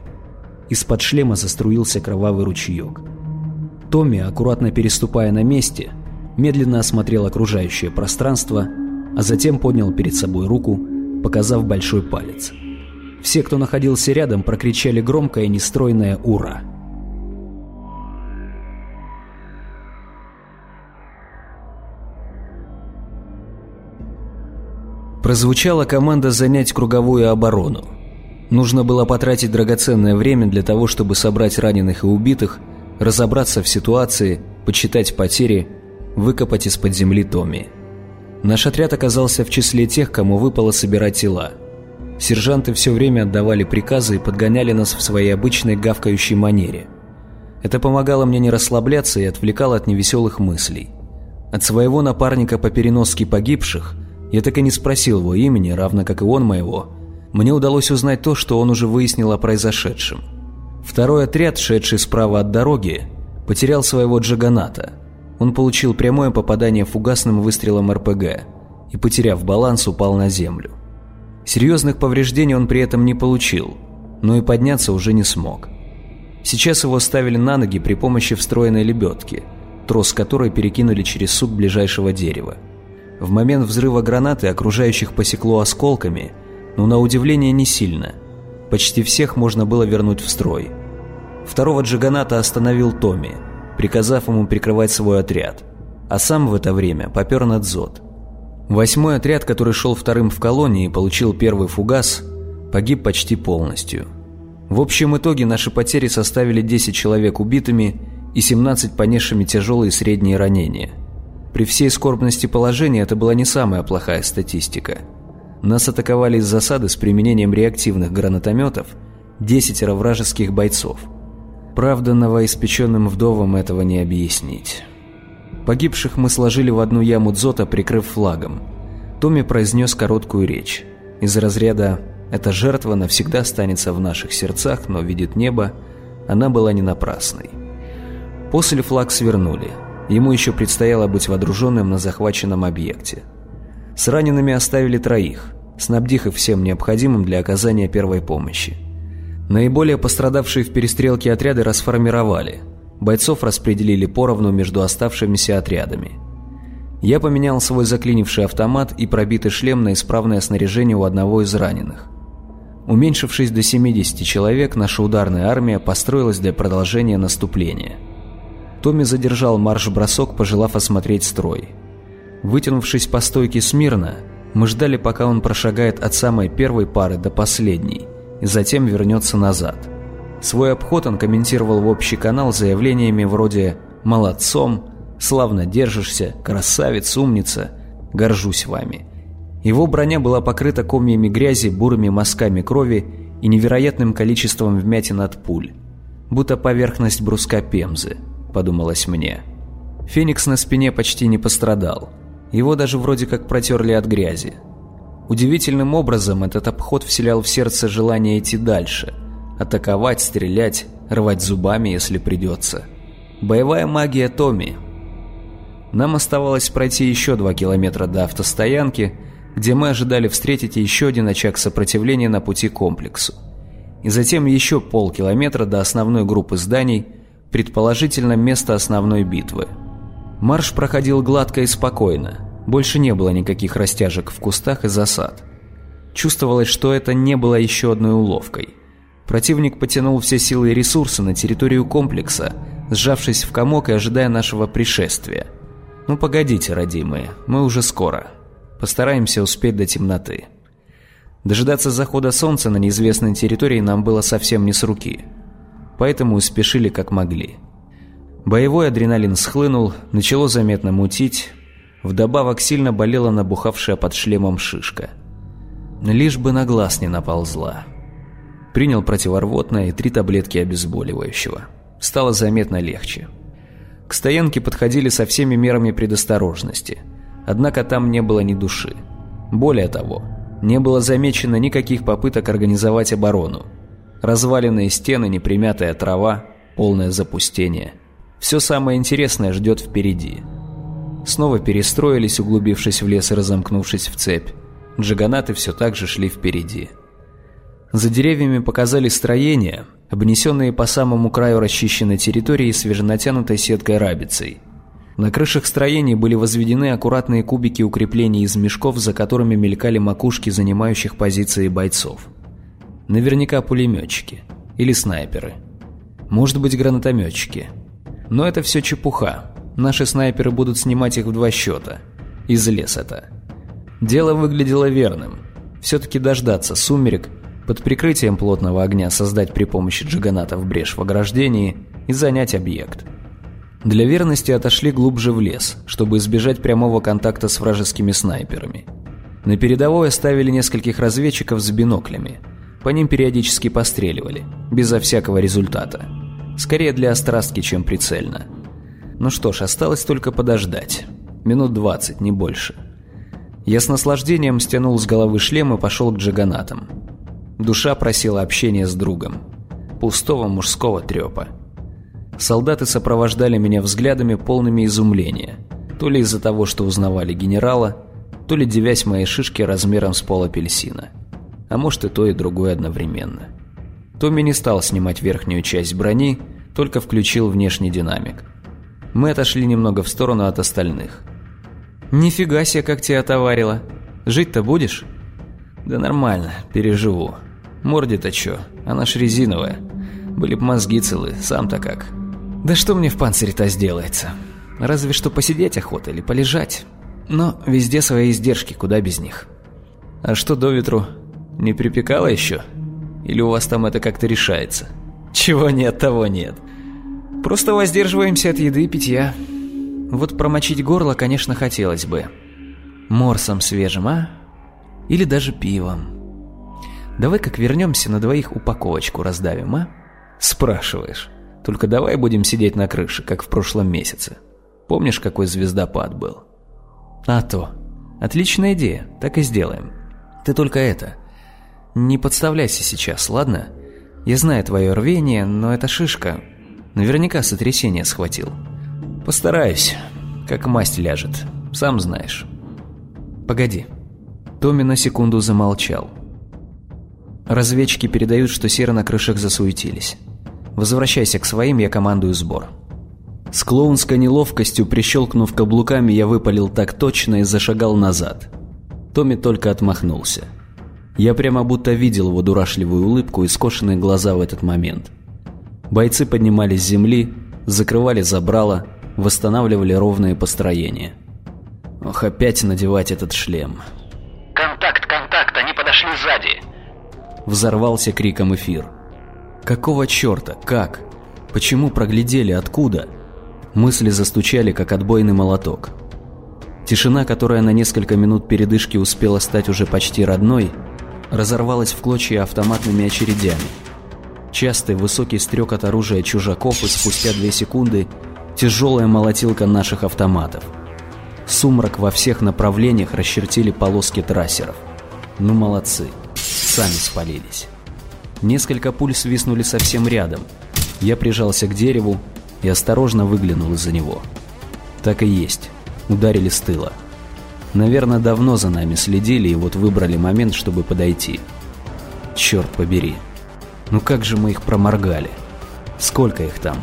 Speaker 1: Из-под шлема заструился кровавый ручеек. Томми, аккуратно переступая на месте, медленно осмотрел окружающее пространство, а затем поднял перед собой руку, показав большой палец. Все, кто находился рядом, прокричали громкое нестройное «Ура!». Прозвучала команда занять круговую оборону. Нужно было потратить драгоценное время для того, чтобы собрать раненых и убитых, разобраться в ситуации, подсчитать потери, выкопать из-под земли Томми. Наш отряд оказался в числе тех, кому выпало собирать тела. Сержанты все время отдавали приказы и подгоняли нас в своей обычной гавкающей манере. Это помогало мне не расслабляться и отвлекало от невеселых мыслей. От своего напарника по переноске погибших – я так и не спросил его имени, равно как и он моего. Мне удалось узнать то, что он уже выяснил о произошедшем. Второй отряд, шедший справа от дороги, потерял своего джаганата. Он получил прямое попадание фугасным выстрелом РПГ и, потеряв баланс, упал на землю. Серьезных повреждений он при этом не получил, но и подняться уже не смог. Сейчас его ставили на ноги при помощи встроенной лебедки, трос которой перекинули через сук ближайшего дерева. В момент взрыва гранаты окружающих посекло осколками, но на удивление не сильно. Почти всех можно было вернуть в строй. Второго джиганата остановил Томми, приказав ему прикрывать свой отряд, а сам в это время попер на дзот. Восьмой отряд, который шел вторым в колонии и получил первый фугас, погиб почти полностью. В общем итоге наши потери составили 10 человек убитыми и 17 понесшими тяжелые и средние ранения – при всей скорбности положения это была не самая плохая статистика. Нас атаковали из засады с применением реактивных гранатометов десятеро вражеских бойцов. Правда, новоиспеченным вдовам этого не объяснить. Погибших мы сложили в одну яму дзота, прикрыв флагом. Томми произнес короткую речь. Из разряда «Эта жертва навсегда останется в наших сердцах, но видит небо», она была не напрасной. После флаг свернули – Ему еще предстояло быть водруженным на захваченном объекте. С ранеными оставили троих, снабдив их всем необходимым для оказания первой помощи. Наиболее пострадавшие в перестрелке отряды расформировали. Бойцов распределили поровну между оставшимися отрядами. Я поменял свой заклинивший автомат и пробитый шлем на исправное снаряжение у одного из раненых. Уменьшившись до 70 человек, наша ударная армия построилась для продолжения наступления – Томми задержал марш-бросок, пожелав осмотреть строй. Вытянувшись по стойке смирно, мы ждали, пока он прошагает от самой первой пары до последней, и затем вернется назад. Свой обход он комментировал в общий канал заявлениями вроде «молодцом», «славно держишься», «красавец», «умница», «горжусь вами». Его броня была покрыта комьями грязи, бурыми мазками крови и невероятным количеством вмятин от пуль. Будто поверхность бруска пемзы, подумалось мне. Феникс на спине почти не пострадал. Его даже вроде как протерли от грязи. Удивительным образом этот обход вселял в сердце желание идти дальше. Атаковать, стрелять, рвать зубами, если придется. Боевая магия Томми. Нам оставалось пройти еще два километра до автостоянки, где мы ожидали встретить еще один очаг сопротивления на пути к комплексу. И затем еще полкилометра до основной группы зданий, предположительно место основной битвы. Марш проходил гладко и спокойно. Больше не было никаких растяжек в кустах и засад. Чувствовалось, что это не было еще одной уловкой. Противник потянул все силы и ресурсы на территорию комплекса, сжавшись в комок и ожидая нашего пришествия. Ну погодите, родимые, мы уже скоро. Постараемся успеть до темноты. Дожидаться захода солнца на неизвестной территории нам было совсем не с руки. Поэтому спешили как могли. Боевой адреналин схлынул, начало заметно мутить. Вдобавок сильно болела набухавшая под шлемом шишка. Лишь бы на глаз не наползла. Принял противорвотное и три таблетки обезболивающего. Стало заметно легче. К стоянке подходили со всеми мерами предосторожности. Однако там не было ни души. Более того, не было замечено никаких попыток организовать оборону. Разваленные стены, непримятая трава, полное запустение – все самое интересное ждет впереди. Снова перестроились, углубившись в лес и разомкнувшись в цепь. Джаганаты все так же шли впереди. За деревьями показались строения, обнесенные по самому краю расчищенной территории свеженатянутой сеткой рабицей. На крышах строений были возведены аккуратные кубики укреплений из мешков, за которыми мелькали макушки занимающих позиции бойцов. Наверняка пулеметчики. Или снайперы. Может быть, гранатометчики. Но это все чепуха. Наши снайперы будут снимать их в два счета. Из леса-то. Дело выглядело верным. Все-таки дождаться сумерек, под прикрытием плотного огня создать при помощи джиганатов брешь в ограждении и занять объект. Для верности отошли глубже в лес, чтобы избежать прямого контакта с вражескими снайперами. На передовой оставили нескольких разведчиков с биноклями. По ним периодически постреливали, безо всякого результата. Скорее для острастки, чем прицельно. Ну что ж, осталось только подождать. Минут двадцать, не больше. Я с наслаждением стянул с головы шлем и пошел к джаганатам. Душа просила общения с другом. Пустого мужского трепа. Солдаты сопровождали меня взглядами полными изумления. То ли из-за того, что узнавали генерала, то ли девясь моей шишки размером с пол апельсина. А может и то, и другое одновременно. Томми не стал снимать верхнюю часть брони, только включил внешний динамик. Мы отошли немного в сторону от остальных. «Нифига себе, как тебя отоварило! Жить-то будешь?» «Да нормально, переживу. Морде-то чё, она ж резиновая. Были б мозги целы, сам-то как». «Да что мне в панцире-то сделается? Разве что посидеть охота или полежать. Но везде свои издержки, куда без них». «А что до ветру? Не припекало еще?» Или у вас там это как-то решается? Чего нет, того нет. Просто воздерживаемся от еды и питья. Вот промочить горло, конечно, хотелось бы. Морсом свежим, а? Или даже пивом. Давай как вернемся на двоих упаковочку раздавим, а? Спрашиваешь. Только давай будем сидеть на крыше, как в прошлом месяце. Помнишь, какой звездопад был? А то. Отличная идея, так и сделаем. Ты только это... Не подставляйся сейчас, ладно? Я знаю твое рвение, но эта шишка... Наверняка сотрясение схватил. Постараюсь. Как масть ляжет. Сам знаешь. Погоди. Томми на секунду замолчал. Разведчики передают, что серы на крышах засуетились. Возвращайся к своим, я командую сбор. С клоунской неловкостью, прищелкнув каблуками, я выпалил так точно и зашагал назад. Томми только отмахнулся. Я прямо будто видел его дурашливую улыбку и скошенные глаза в этот момент. Бойцы поднимались с земли, закрывали забрала, восстанавливали ровные построения.
Speaker 5: Ох, опять надевать этот шлем.
Speaker 4: Контакт, контакт, они подошли сзади.
Speaker 1: Взорвался криком эфир. Какого черта? Как? Почему проглядели? Откуда? Мысли застучали, как отбойный молоток. Тишина, которая на несколько минут передышки успела стать уже почти родной, разорвалась в клочья автоматными очередями. Частый высокий стрек от оружия чужаков и спустя две секунды тяжелая молотилка наших автоматов. Сумрак во всех направлениях расчертили полоски трассеров. Ну молодцы, сами спалились. Несколько пуль свистнули совсем рядом. Я прижался к дереву и осторожно выглянул из-за него. Так и есть, ударили с тыла. Наверное, давно за нами следили и вот выбрали момент, чтобы подойти. Черт побери. Ну как же мы их проморгали? Сколько их там?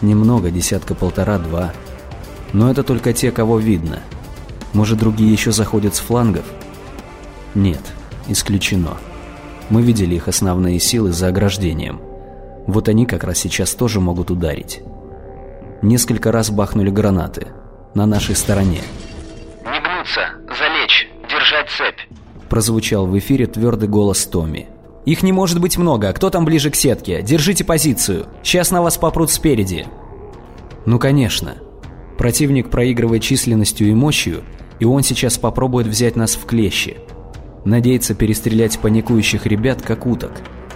Speaker 1: Немного, десятка полтора-два. Но это только те, кого видно. Может, другие еще заходят с флангов? Нет, исключено. Мы видели их основные силы за ограждением. Вот они как раз сейчас тоже могут ударить. Несколько раз бахнули гранаты. На нашей стороне.
Speaker 4: Не гнуться, залечь, держать цепь.
Speaker 1: Прозвучал в эфире твердый голос Томми.
Speaker 5: Их не может быть много. Кто там ближе к сетке? Держите позицию. Сейчас на вас попрут спереди.
Speaker 1: Ну, конечно. Противник проигрывает численностью и мощью, и он сейчас попробует взять нас в клещи. Надеется перестрелять паникующих ребят, как уток.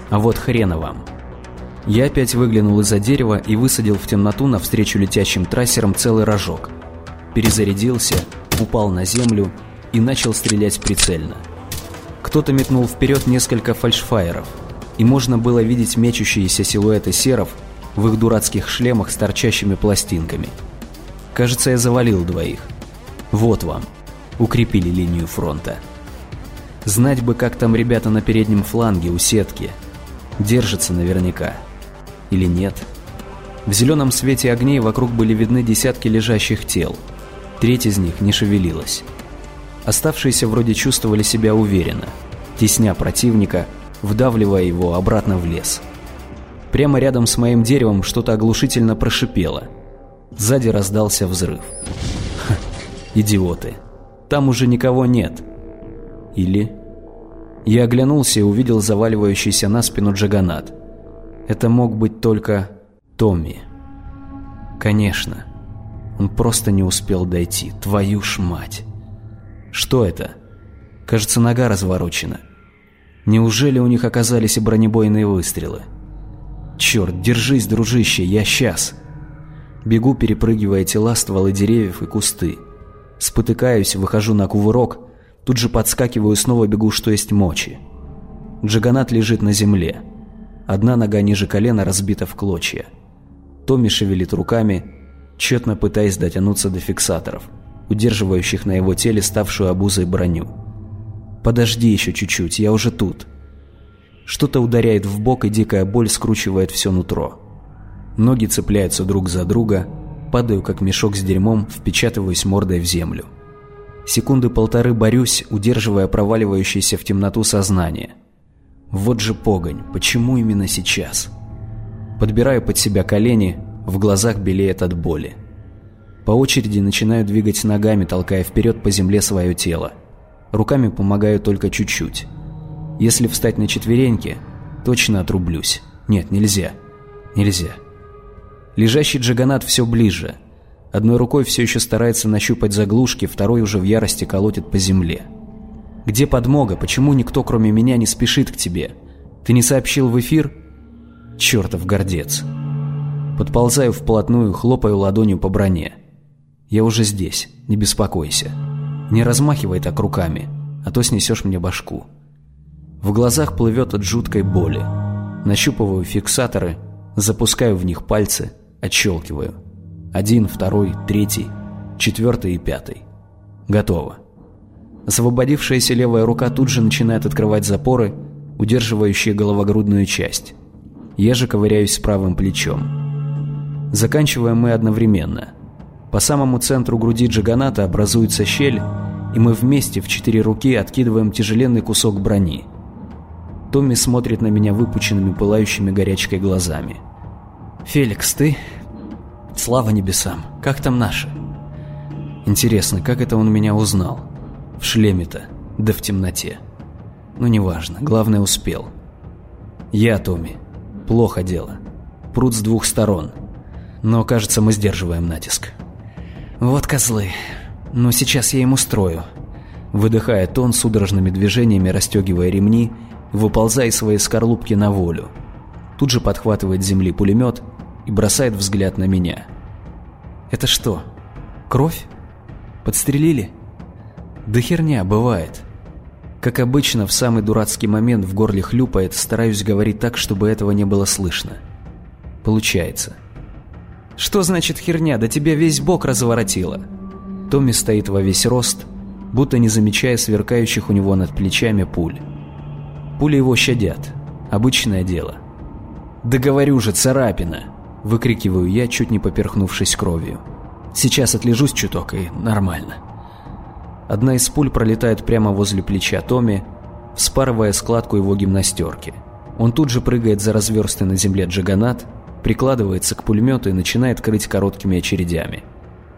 Speaker 1: А вот хрена вам. Я опять выглянул из-за дерева и высадил в темноту навстречу летящим трассерам целый рожок. Перезарядился, упал на землю и начал стрелять прицельно. Кто-то метнул вперед несколько фальшфайеров, и можно было видеть мечущиеся силуэты серов в их дурацких шлемах с торчащими пластинками. Кажется, я завалил двоих. Вот вам. Укрепили линию фронта. Знать бы, как там ребята на переднем фланге у сетки. Держатся наверняка. Или нет? В зеленом свете огней вокруг были видны десятки лежащих тел. Треть из них не шевелилась. Оставшиеся вроде чувствовали себя уверенно, тесня противника, вдавливая его обратно в лес. Прямо рядом с моим деревом что-то оглушительно прошипело. Сзади раздался взрыв. Ха, идиоты. Там уже никого нет. Или... Я оглянулся и увидел заваливающийся на спину джаганат. Это мог быть только Томми. Конечно. Он просто не успел дойти. Твою ж мать. Что это? Кажется, нога разворочена. Неужели у них оказались и бронебойные выстрелы? Черт, держись, дружище, я сейчас. Бегу, перепрыгивая тела, стволы деревьев и кусты. Спотыкаюсь, выхожу на кувырок, тут же подскакиваю, снова бегу, что есть мочи. Джаганат лежит на земле. Одна нога ниже колена разбита в клочья. Томми шевелит руками, тщетно пытаясь дотянуться до фиксаторов удерживающих на его теле ставшую обузой броню. «Подожди еще чуть-чуть, я уже тут». Что-то ударяет в бок, и дикая боль скручивает все нутро. Ноги цепляются друг за друга, падаю, как мешок с дерьмом, впечатываюсь мордой в землю. Секунды полторы борюсь, удерживая проваливающееся в темноту сознание. Вот же погонь, почему именно сейчас? Подбираю под себя колени, в глазах белеет от боли. По очереди начинаю двигать ногами, толкая вперед по земле свое тело. Руками помогаю только чуть-чуть. Если встать на четвереньки, точно отрублюсь. Нет, нельзя. Нельзя. Лежащий джаганат все ближе. Одной рукой все еще старается нащупать заглушки, второй уже в ярости колотит по земле. «Где подмога? Почему никто, кроме меня, не спешит к тебе? Ты не сообщил в эфир?» «Чертов гордец!» Подползаю вплотную, хлопаю ладонью по броне. Я уже здесь, не беспокойся. Не размахивай так руками, а то снесешь мне башку. В глазах плывет от жуткой боли. Нащупываю фиксаторы, запускаю в них пальцы, отщелкиваю. Один, второй, третий, четвертый и пятый. Готово. Освободившаяся левая рука тут же начинает открывать запоры, удерживающие головогрудную часть. Я же ковыряюсь с правым плечом. Заканчиваем мы одновременно. По самому центру груди джаганата образуется щель, и мы вместе в четыре руки откидываем тяжеленный кусок брони. Томми смотрит на меня выпученными пылающими горячкой глазами. «Феликс, ты...» «Слава небесам! Как там наши?» Интересно, как это он меня узнал? В шлеме-то, да в темноте. Ну, неважно, главное успел. Я, Томми. Плохо дело. Пруд с двух сторон. Но, кажется, мы сдерживаем натиск. Вот козлы. Но сейчас я им устрою. Выдыхает он судорожными движениями, расстегивая ремни, выползая из своей скорлупки на волю. Тут же подхватывает с земли пулемет и бросает взгляд на меня. Это что, кровь? Подстрелили? Да херня, бывает. Как обычно, в самый дурацкий момент в горле хлюпает, стараюсь говорить так, чтобы этого не было слышно. Получается. «Что значит херня? Да тебя весь бок разворотило!» Томми стоит во весь рост, будто не замечая сверкающих у него над плечами пуль. Пули его щадят. Обычное дело. «Да говорю же, царапина!» Выкрикиваю я, чуть не поперхнувшись кровью. «Сейчас отлежусь чуток и нормально». Одна из пуль пролетает прямо возле плеча Томми, вспарывая складку его гимнастерки. Он тут же прыгает за разверстый на земле джаганат, прикладывается к пулемету и начинает крыть короткими очередями.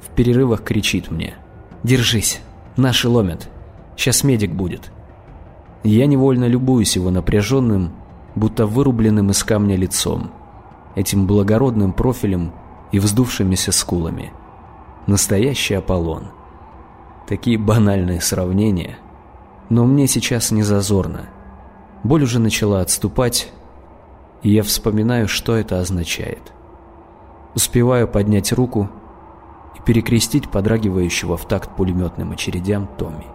Speaker 1: В перерывах кричит мне «Держись, наши ломят, сейчас медик будет». Я невольно любуюсь его напряженным, будто вырубленным из камня лицом, этим благородным профилем и вздувшимися скулами. Настоящий Аполлон. Такие банальные сравнения. Но мне сейчас не зазорно. Боль уже начала отступать, и я вспоминаю, что это означает. Успеваю поднять руку и перекрестить подрагивающего в такт пулеметным очередям Томми.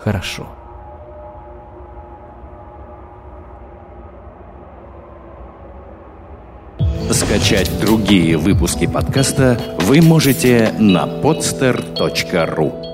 Speaker 1: Хорошо.
Speaker 6: Скачать другие выпуски подкаста вы можете на podster.ru